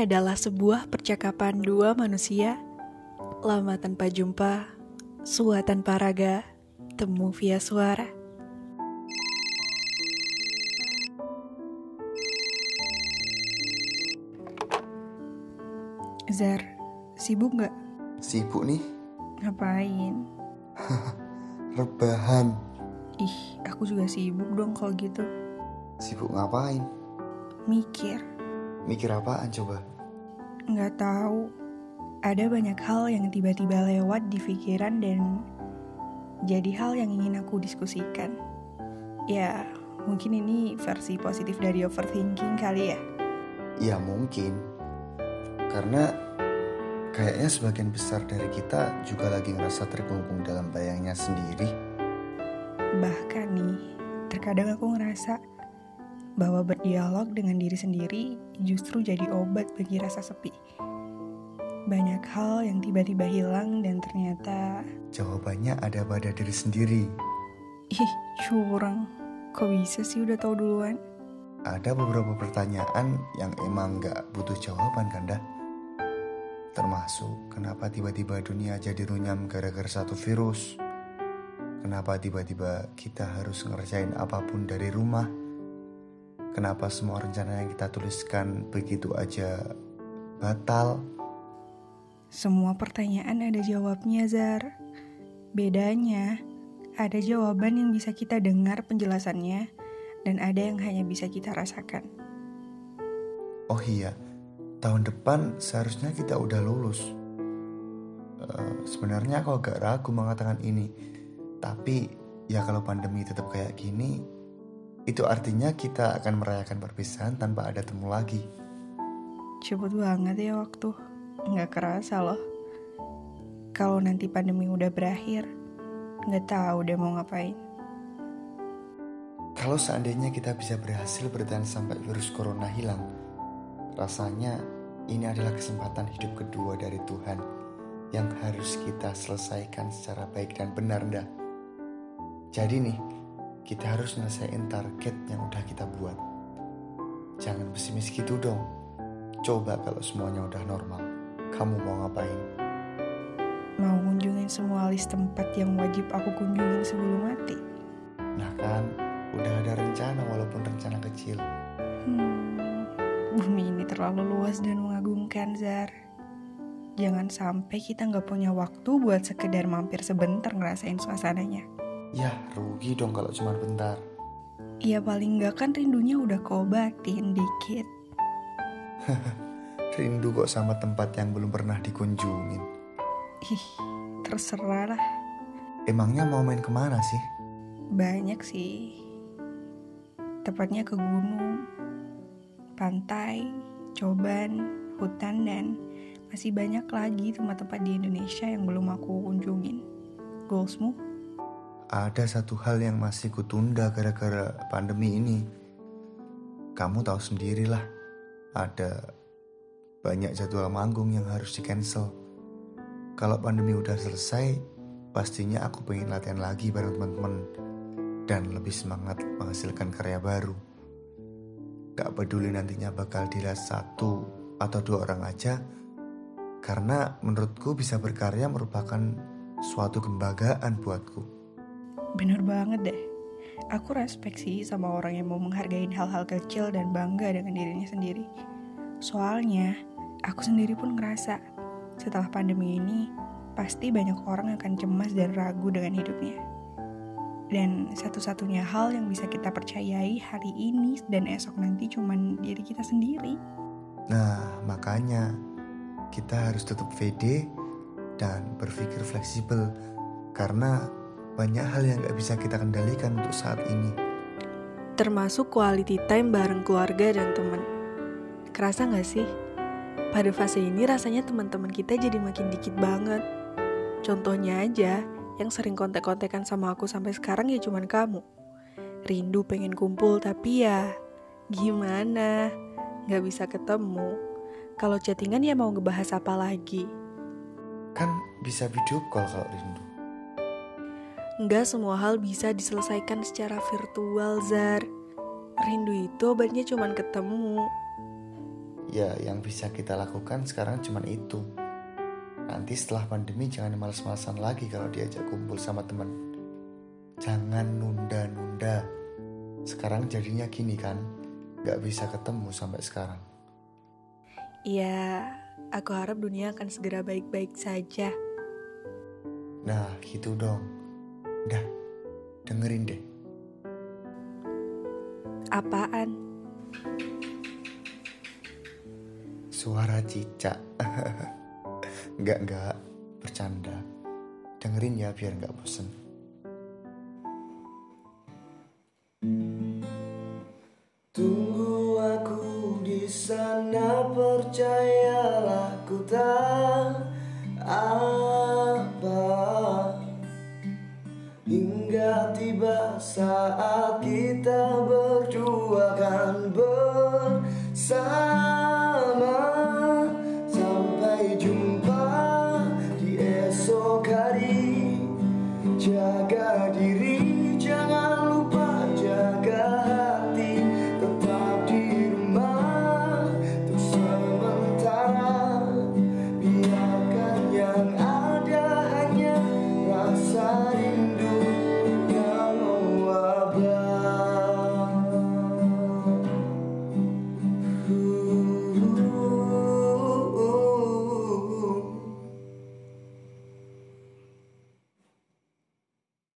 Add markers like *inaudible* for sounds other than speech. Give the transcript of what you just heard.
Ini adalah sebuah percakapan dua manusia Lama tanpa jumpa, sua tanpa raga, temu via suara Zar, sibuk gak? Sibuk nih, Ngapain? *laughs* rebahan. Ih, aku juga sibuk dong kalau gitu Sibuk ngapain? Mikir, Mikir apaan coba? nggak tahu. Ada banyak hal yang tiba-tiba lewat di pikiran dan jadi hal yang ingin aku diskusikan. Ya, mungkin ini versi positif dari overthinking kali ya. Ya mungkin. Karena kayaknya sebagian besar dari kita juga lagi ngerasa terkungkung dalam bayangnya sendiri. Bahkan nih, terkadang aku ngerasa bahwa berdialog dengan diri sendiri justru jadi obat bagi rasa sepi. Banyak hal yang tiba-tiba hilang dan ternyata, Jawabannya ada pada diri sendiri. ih curang. Kok bisa sih udah tahu duluan? Ada beberapa pertanyaan yang emang gak butuh jawaban kan dah? Termasuk kenapa tiba-tiba dunia jadi runyam gara-gara satu virus? Kenapa tiba-tiba kita harus ngerjain apa pun dari rumah? Kenapa semua rencana yang kita tuliskan begitu aja batal? Semua pertanyaan ada jawabnya, Zar. Bedanya, ada jawaban yang bisa kita dengar penjelasannya, dan ada yang hanya bisa kita rasakan. Oh iya, tahun depan seharusnya kita udah lulus. Eh, sebenarnya aku agak ragu mengatakan ini, tapi ya kalau pandemi tetap kayak gini, itu artinya kita akan merayakan perpisahan tanpa ada temu lagi. Cepet banget ya waktu. Nggak kerasa loh. Kalau nanti pandemi udah berakhir, nggak tahu deh mau ngapain. Kalau seandainya kita bisa berhasil bertahan sampai virus corona hilang, rasanya ini adalah kesempatan hidup kedua dari Tuhan yang harus kita selesaikan secara baik dan benar dah. Jadi nih, kita harus selesaiin target yang udah kita buat. Jangan pesimis gitu dong. Coba kalau semuanya udah normal, kamu mau ngapain? Mau kunjungin semua list tempat yang wajib aku kunjungin sebelum mati. Nah kan, udah ada rencana walaupun rencana kecil. Hmm, bumi ini terlalu luas dan mengagumkan, Zar. Jangan sampai kita nggak punya waktu buat sekedar mampir sebentar ngerasain suasananya. Yah, rugi dong kalau cuma bentar. Ya paling nggak kan rindunya udah kobatin dikit. *laughs* Rindu kok sama tempat yang belum pernah dikunjungin. Ih, terserah lah. Emangnya mau main ke mana sih? Banyak sih. Tepatnya ke gunung, pantai, coban, hutan, dan masih banyak lagi tempat-tempat di Indonesia yang belum aku kunjungin. Goalsmu? Ada satu hal yang masih kutunda gara-gara pandemi ini. Kamu tahu sendirilah, ada banyak jadwal manggung yang harus di-cancel. Kalau pandemi udah selesai, pastinya aku pengen latihan lagi bareng teman-teman dan lebih semangat menghasilkan karya baru. Gak peduli nantinya bakal dilihat satu atau dua orang aja, karena menurutku bisa berkarya merupakan suatu kebanggaan buatku. Bener banget deh. Aku respect sih sama orang yang mau menghargai hal-hal kecil dan bangga dengan dirinya sendiri. Soalnya, aku sendiri pun ngerasa setelah pandemi ini, pasti banyak orang akan cemas dan ragu dengan hidupnya. Dan satu-satunya hal yang bisa kita percayai hari ini dan esok nanti cuman diri kita sendiri. Nah, makanya kita harus tetap pede dan berpikir fleksibel karena banyak hal yang gak bisa kita kendalikan untuk saat ini. Termasuk quality time bareng keluarga dan teman. Kerasa gak sih? Pada fase ini rasanya teman-teman kita jadi makin dikit banget. Contohnya aja, yang sering kontek-kontekan sama aku sampai sekarang ya cuman kamu. Rindu pengen kumpul tapi ya gimana? Gak bisa ketemu. Kalau chattingan ya mau ngebahas apa lagi? Kan bisa video call kalau rindu. Nggak semua hal bisa diselesaikan secara virtual, Zar. Rindu itu obatnya cuman ketemu. Ya yang bisa kita lakukan sekarang cuma itu. Nanti setelah pandemi jangan males-malesan lagi kalau diajak kumpul sama teman. Jangan nunda-nunda. Sekarang jadinya gini kan, gak bisa ketemu sampai sekarang. Ya, aku harap dunia akan segera baik-baik saja. Nah, gitu dong. Dah, dengerin deh. Apaan? Suara cicak. *laughs* enggak, enggak. Bercanda. Dengerin ya biar enggak bosen. Tunggu aku di sana percayalah ku tak saat kita